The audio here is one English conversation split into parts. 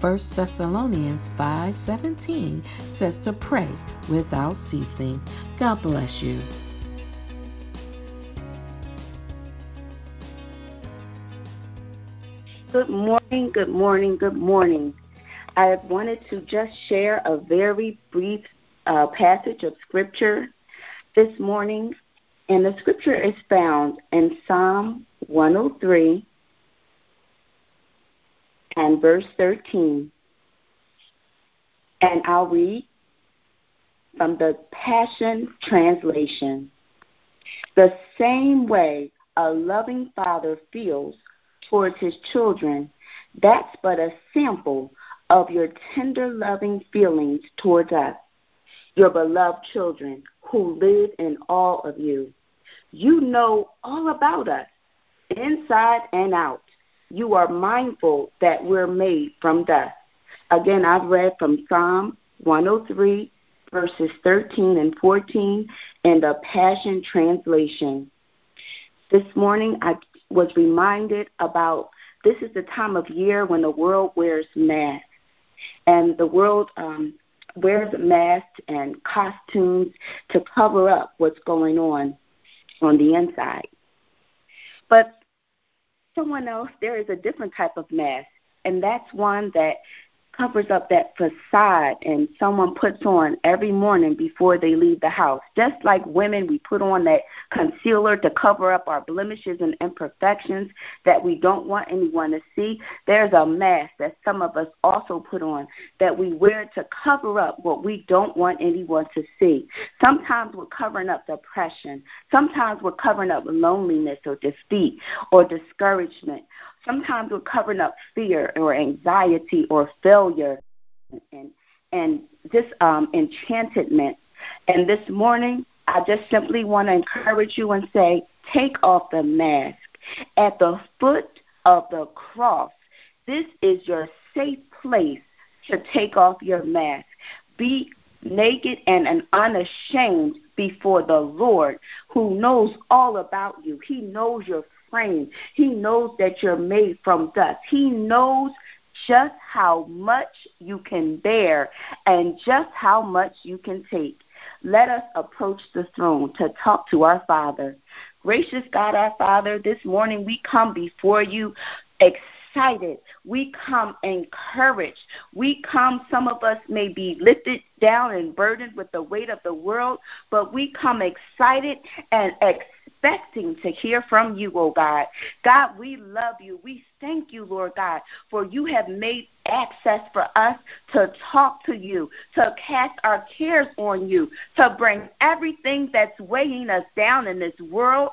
1 Thessalonians 5:17 says to pray without ceasing. God bless you. Good morning, good morning, good morning. I wanted to just share a very brief uh, passage of scripture this morning, and the scripture is found in Psalm 103 and verse 13. And I'll read from the Passion Translation. The same way a loving father feels towards his children, that's but a sample of your tender, loving feelings towards us, your beloved children who live in all of you. You know all about us, inside and out you are mindful that we're made from dust. Again, I've read from Psalm 103, verses 13 and 14 in the Passion Translation. This morning, I was reminded about this is the time of year when the world wears masks. And the world um, wears masks and costumes to cover up what's going on on the inside. But someone else, there is a different type of mask, and that's one that covers up that facade and someone puts on every morning before they leave the house. Just like women, we put on that concealer to cover up our blemishes and imperfections that we don't want anyone to see. There's a mask that some of us also put on that we wear to cover up what we don't want anyone to see. Sometimes we're covering up depression. Sometimes we're covering up loneliness or defeat or discouragement sometimes we're covering up fear or anxiety or failure and and just um, enchantment. And this morning, I just simply want to encourage you and say, take off the mask. At the foot of the cross, this is your safe place to take off your mask. Be naked and unashamed before the Lord who knows all about you. He knows your He knows that you're made from dust. He knows just how much you can bear and just how much you can take. Let us approach the throne to talk to our Father. Gracious God, our Father, this morning we come before you excited. We come encouraged. We come, some of us may be lifted down and burdened with the weight of the world, but we come excited and excited expecting to hear from you, oh God. God, we love you. We thank you, Lord God, for you have made access for us to talk to you, to cast our cares on you, to bring everything that's weighing us down in this world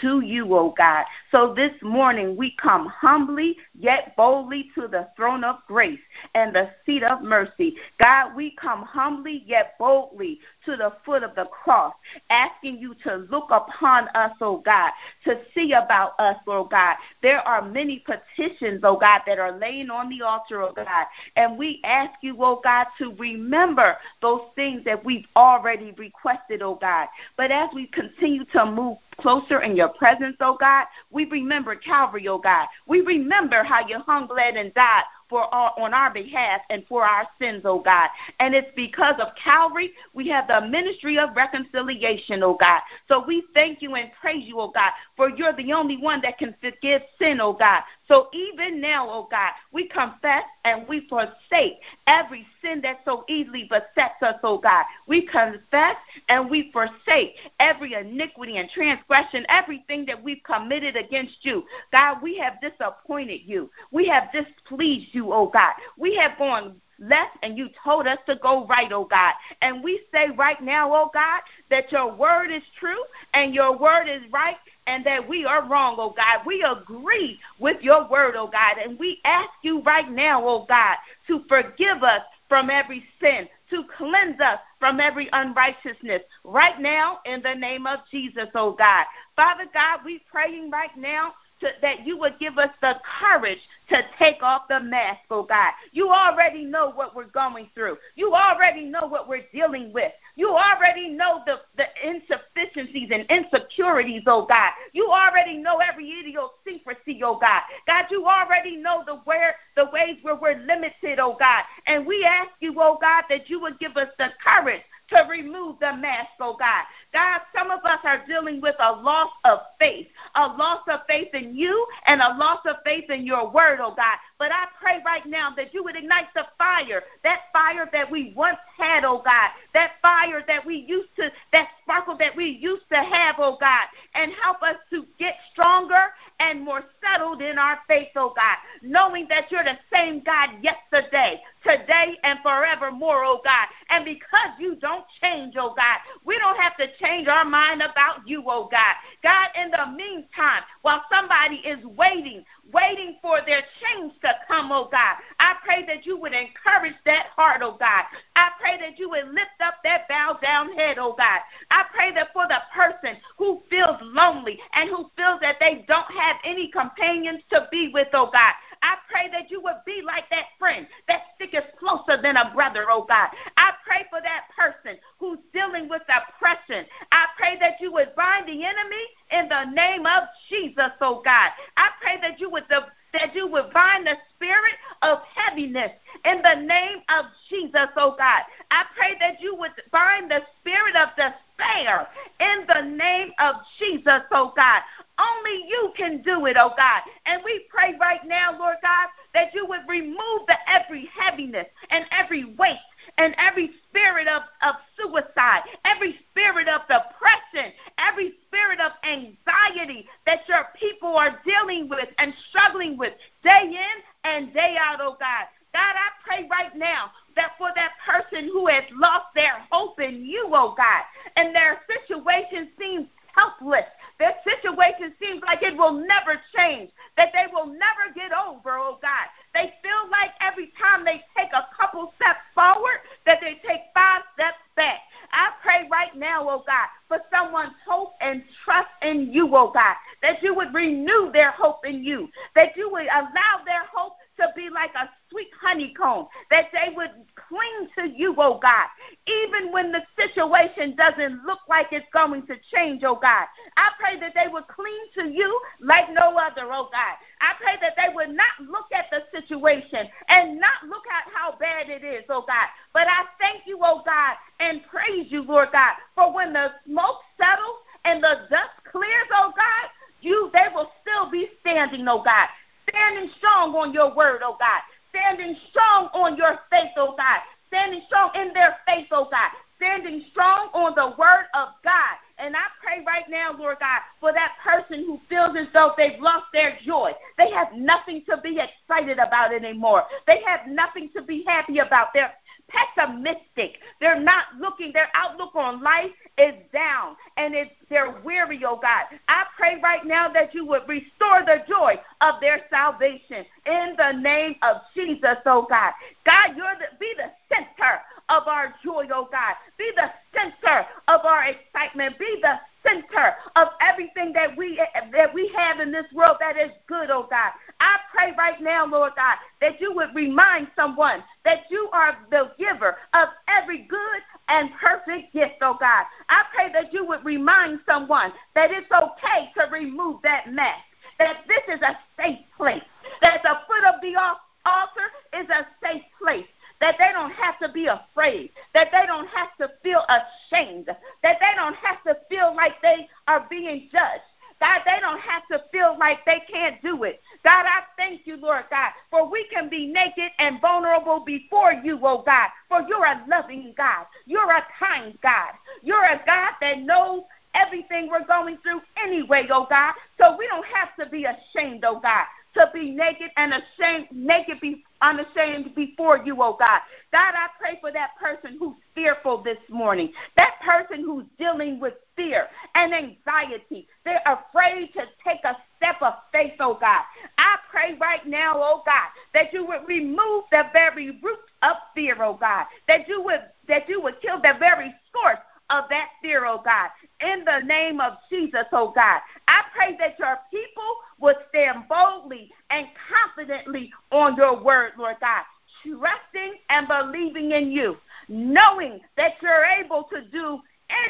to you, O God. So this morning we come humbly yet boldly to the throne of grace and the seat of mercy. God, we come humbly yet boldly to the foot of the cross, asking you to look upon us, O God, to see about us, O God. There are many petitions, O God, that are laying on the altar, O God. And we ask you, O God, to remember those things that we've already requested, O God. But as we continue to move closer in your presence, oh God. We remember Calvary, oh God. We remember how you hung, bled, and died for our, on our behalf and for our sins, oh God. And it's because of Calvary we have the ministry of reconciliation, oh God. So we thank you and praise you, oh God, for you're the only one that can forgive sin, oh God. So even now, oh God, we confess and we forsake every sin that so easily besets us, oh God. We confess and we forsake every iniquity and transgression, everything that we've committed against you. God, we have disappointed you. We have displeased you, oh God. We have gone left and you told us to go right, oh God. And we say right now, oh God, that your word is true and your word is right and that we are wrong, oh God. We agree with your word, oh God. And we ask you right now, oh God, to forgive us from every sin, to cleanse us from every unrighteousness. Right now, in the name of Jesus, oh God. Father God, we praying right now to, that you would give us the courage to take off the mask, oh God. You already know what we're going through. You already know what we're dealing with. You already know the, the insufficiencies and insecurities, oh God. You already know every idiosyncrasy, oh God. God, you already know the where the ways where we're limited, oh God. And we ask you, oh God, that you would give us the courage to remove the mask, oh God. God, some of us are dealing with a loss of faith, a loss of faith in you and a loss of faith in your word, oh God. But I pray right now that you would ignite the fire, that fire that we once had, oh God, that fire that we used to, that sparkle that we used to have, oh God, and help us to get stronger and more settled in our faith, oh God, knowing that you're the same God yesterday, today, and forevermore, oh God. And because you don't change, oh God, we don't have to change our mind about you, oh God. God, in the meantime, while somebody is waiting, waiting for their change to come, oh God. I pray that you would encourage that heart, oh God. I pray that you would lift up that bow down head, oh God. I pray that for the person who feels lonely and who feels that they don't have any companions to be with, oh God. I pray that you would be like that friend that sticketh closer than a brother, oh God. I pray for that person who's dealing with oppression. I pray that you would bind the enemy in the name of Jesus, oh God. I pray that you would that you would bind the spirit of heaviness in the name of Jesus, oh God. I pray that you would bind the spirit of despair in the name of Jesus, oh God. Only you can do it, oh God. And we pray right now, Lord God, that you would remove the every heaviness and every weight and every spirit of, of suicide, every spirit of depression, every spirit of anxiety that your people are dealing with and struggling with day in and day out, oh God. God, I pray right now that for that person who has lost their hope in you, oh God, and their situation seems helpless, their situation seems like it will never change, that they will never get over, oh God. They feel like every time they take a couple steps forward, that they take five steps back. I pray right now, oh God, for someone's hope and trust in you, oh God, that you would renew their hope in you, that you would allow their hope to be like a sweet honeycomb, that they would cling to you, oh God, even when the situation doesn't look like it's going to change, oh God. I pray that they would cling to you like no other, oh God. I pray that they would not look at the situation and not look at how bad it is, oh God. But I thank you, oh God, and praise you, Lord God, for when the smoke settles and the dust clears, oh God, you they will still be standing, oh God standing strong on your word, oh God, standing strong on your faith, oh God, standing strong in their faith, oh God, standing strong on the word of God. And I pray right now, Lord God, for that person who feels as though they've lost their joy. They have nothing to be excited about anymore. They have nothing to be happy about. They're pessimistic. They're not looking, their outlook on life is down and it's, they're weary, oh God. I pray right now that you would restore the joy of their salvation in the name of Jesus, oh God. God, you're the, be the center of our joy, oh God. Be the center of our excitement. Be the center of everything that we that we have in this world that is good, oh God. I pray right now, Lord God, that you would remind someone that you are the giver of every good and perfect gift, oh God. I pray that you would remind someone that it's okay to remove that mask, that this is a safe place, that the foot of the altar is a safe place that they don't have to be afraid, that they don't have to feel ashamed, that they don't have to feel like they are being judged. God, they don't have to feel like they can't do it. God, I thank you, Lord God, for we can be naked and vulnerable before you, oh God, for you're a loving God. You're a kind God. You're a God that knows everything we're going through anyway, oh God. So we don't have to be ashamed, oh God to be naked and ashamed, naked, be unashamed before you, oh God. God, I pray for that person who's fearful this morning, that person who's dealing with fear and anxiety. They're afraid to take a step of faith, oh God. I pray right now, oh God, that you would remove the very root of fear, oh God. That you would that you would kill the very source of that fear, oh God. In the name of Jesus, oh God. I pray that your people would stand boldly and confidently on your word, Lord God, trusting and believing in you, knowing that you're able to do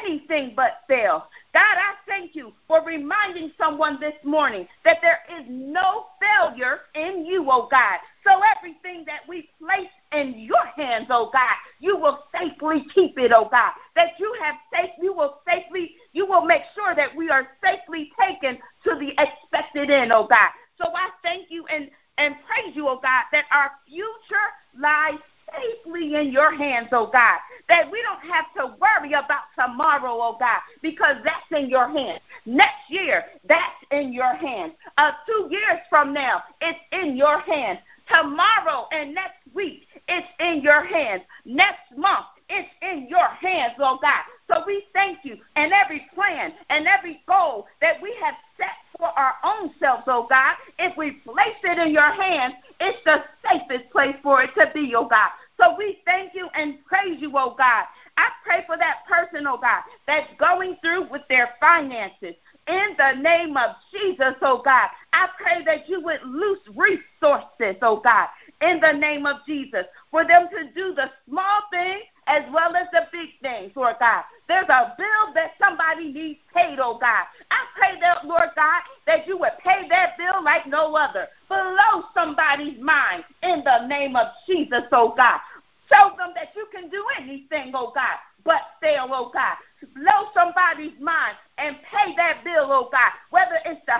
anything but fail. God, I thank you for reminding someone this morning that there is no failure in you, oh God. So everything that we place in your hands, oh God, you will safely keep it, oh God. That you have safe, you will safely, you will make sure that we are safely taken to the expected end, oh God. So I thank you and and praise you, oh God, that our future lies safely in your hands, oh God. That we don't have to worry about tomorrow, oh God, because that's in your hands. Next year, that's in your hands. Uh, two years from now, it's in your hands. Tomorrow and next week, it's in your hands. Next month, it's in your hands, oh God. So we thank you and every plan and every goal that we have set for our own selves, oh God. If we place it in your hands, it's the safest place for it to be, oh God. So we thank you and praise you, oh God. I pray for that person, oh God, that's going through with their finances. In the name of Jesus, oh God, I pray that you would loose resources, oh God, in the name of Jesus, for them to do the small things as well as the big things, Lord God. There's a bill that somebody needs paid, oh God. I pray that, Lord God, that you would pay that bill like no other. Blow somebody's mind in the name of Jesus, oh God. Show them that you can do anything, oh God, but fail, oh God. Blow somebody's mind and pay that bill, oh God, whether it's the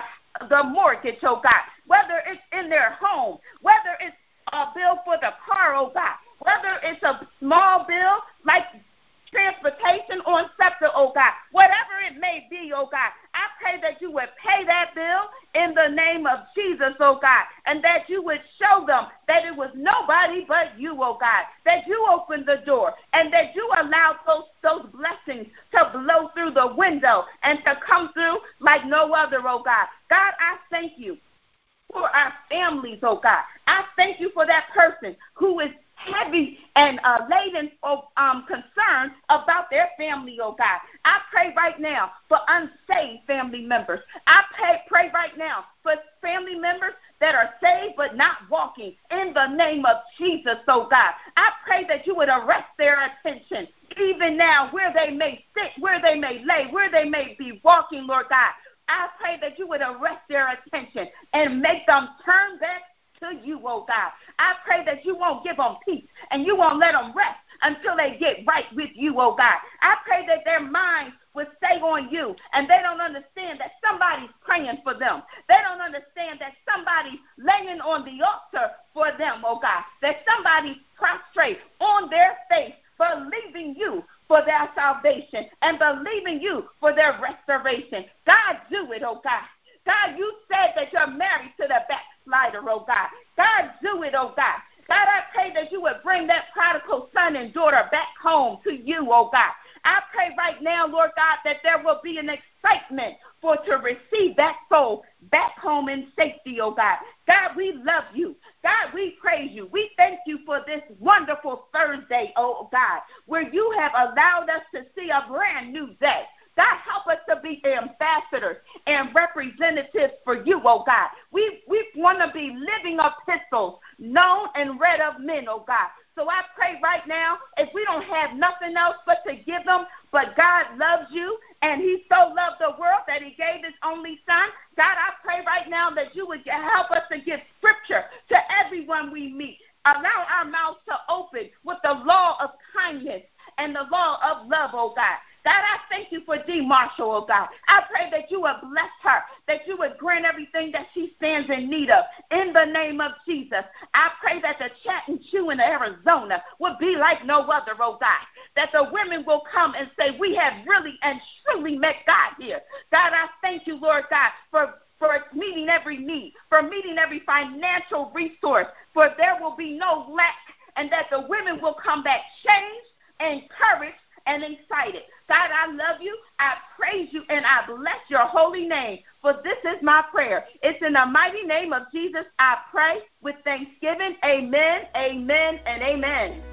the mortgage, oh God, whether it's in their home, whether it's a bill for the car, oh God, whether it's a small bill like transportation on SEPTA, oh God, whatever it may be, oh God, I pray that you would pay that bill in the name of Jesus, oh God, and that you would show them that it was nobody but you, oh God, that you opened the door and that you allowed those, those blessings to blow through the window and to come through like no other, oh God. God, I thank you for our families, oh God. I thank you for that person who is heavy and uh, laden of um, concern about their family, oh God. I pray right now for unsaved family members. I pray, pray right now for family members that are saved but not walking in the name of Jesus, oh God. I pray that you would arrest their attention even now where they may sit, where they may lay, where they may be walking, Lord God. I pray that you would arrest their attention and make them turn back to you, oh God. I pray that you won't give them peace and you won't let them rest until they get right with you, oh God. I pray that their minds will stay on you and they don't understand that somebody's praying for them. They don't understand that somebody's laying on the altar for them, oh God. That somebody's prostrate on their face believing you for their salvation and believing you for their restoration. God, do it, oh God. God, you said that you're married to the backslider, oh God. God, do it, oh God. God, I pray that you would bring that prodigal son and daughter back home to you, oh God. I pray right now, Lord God, that there will be an excitement for to receive that soul back home in safety, oh God. God, we love you. God, we praise you. We thank you for this wonderful Thursday, oh God, where you have allowed us to see a brand new day. God, help us to be ambassadors and representatives for you, oh God. We, we want to be living epistles, known and read of men, oh God. So I pray right now, if we don't have nothing else but to give them, but God loves you and He so loved the world that He gave His only Son. God, I pray right now that you would help us to give scripture to everyone we meet. Allow our mouths to open with the law of kindness and the law of love, oh God. Marshall, oh God. I pray that you would bless her, that you would grant everything that she stands in need of. In the name of Jesus, I pray that the chat and chew in Arizona would be like no other, oh God. That the women will come and say, We have really and truly met God here. God, I thank you, Lord God, for for meeting every need, for meeting every financial resource, for there will be no lack, and that the women will come back changed, and encouraged, and excited. God, I love you. I praise you, and I bless your holy name. For this is my prayer. It's in the mighty name of Jesus I pray with thanksgiving. Amen, amen, and amen.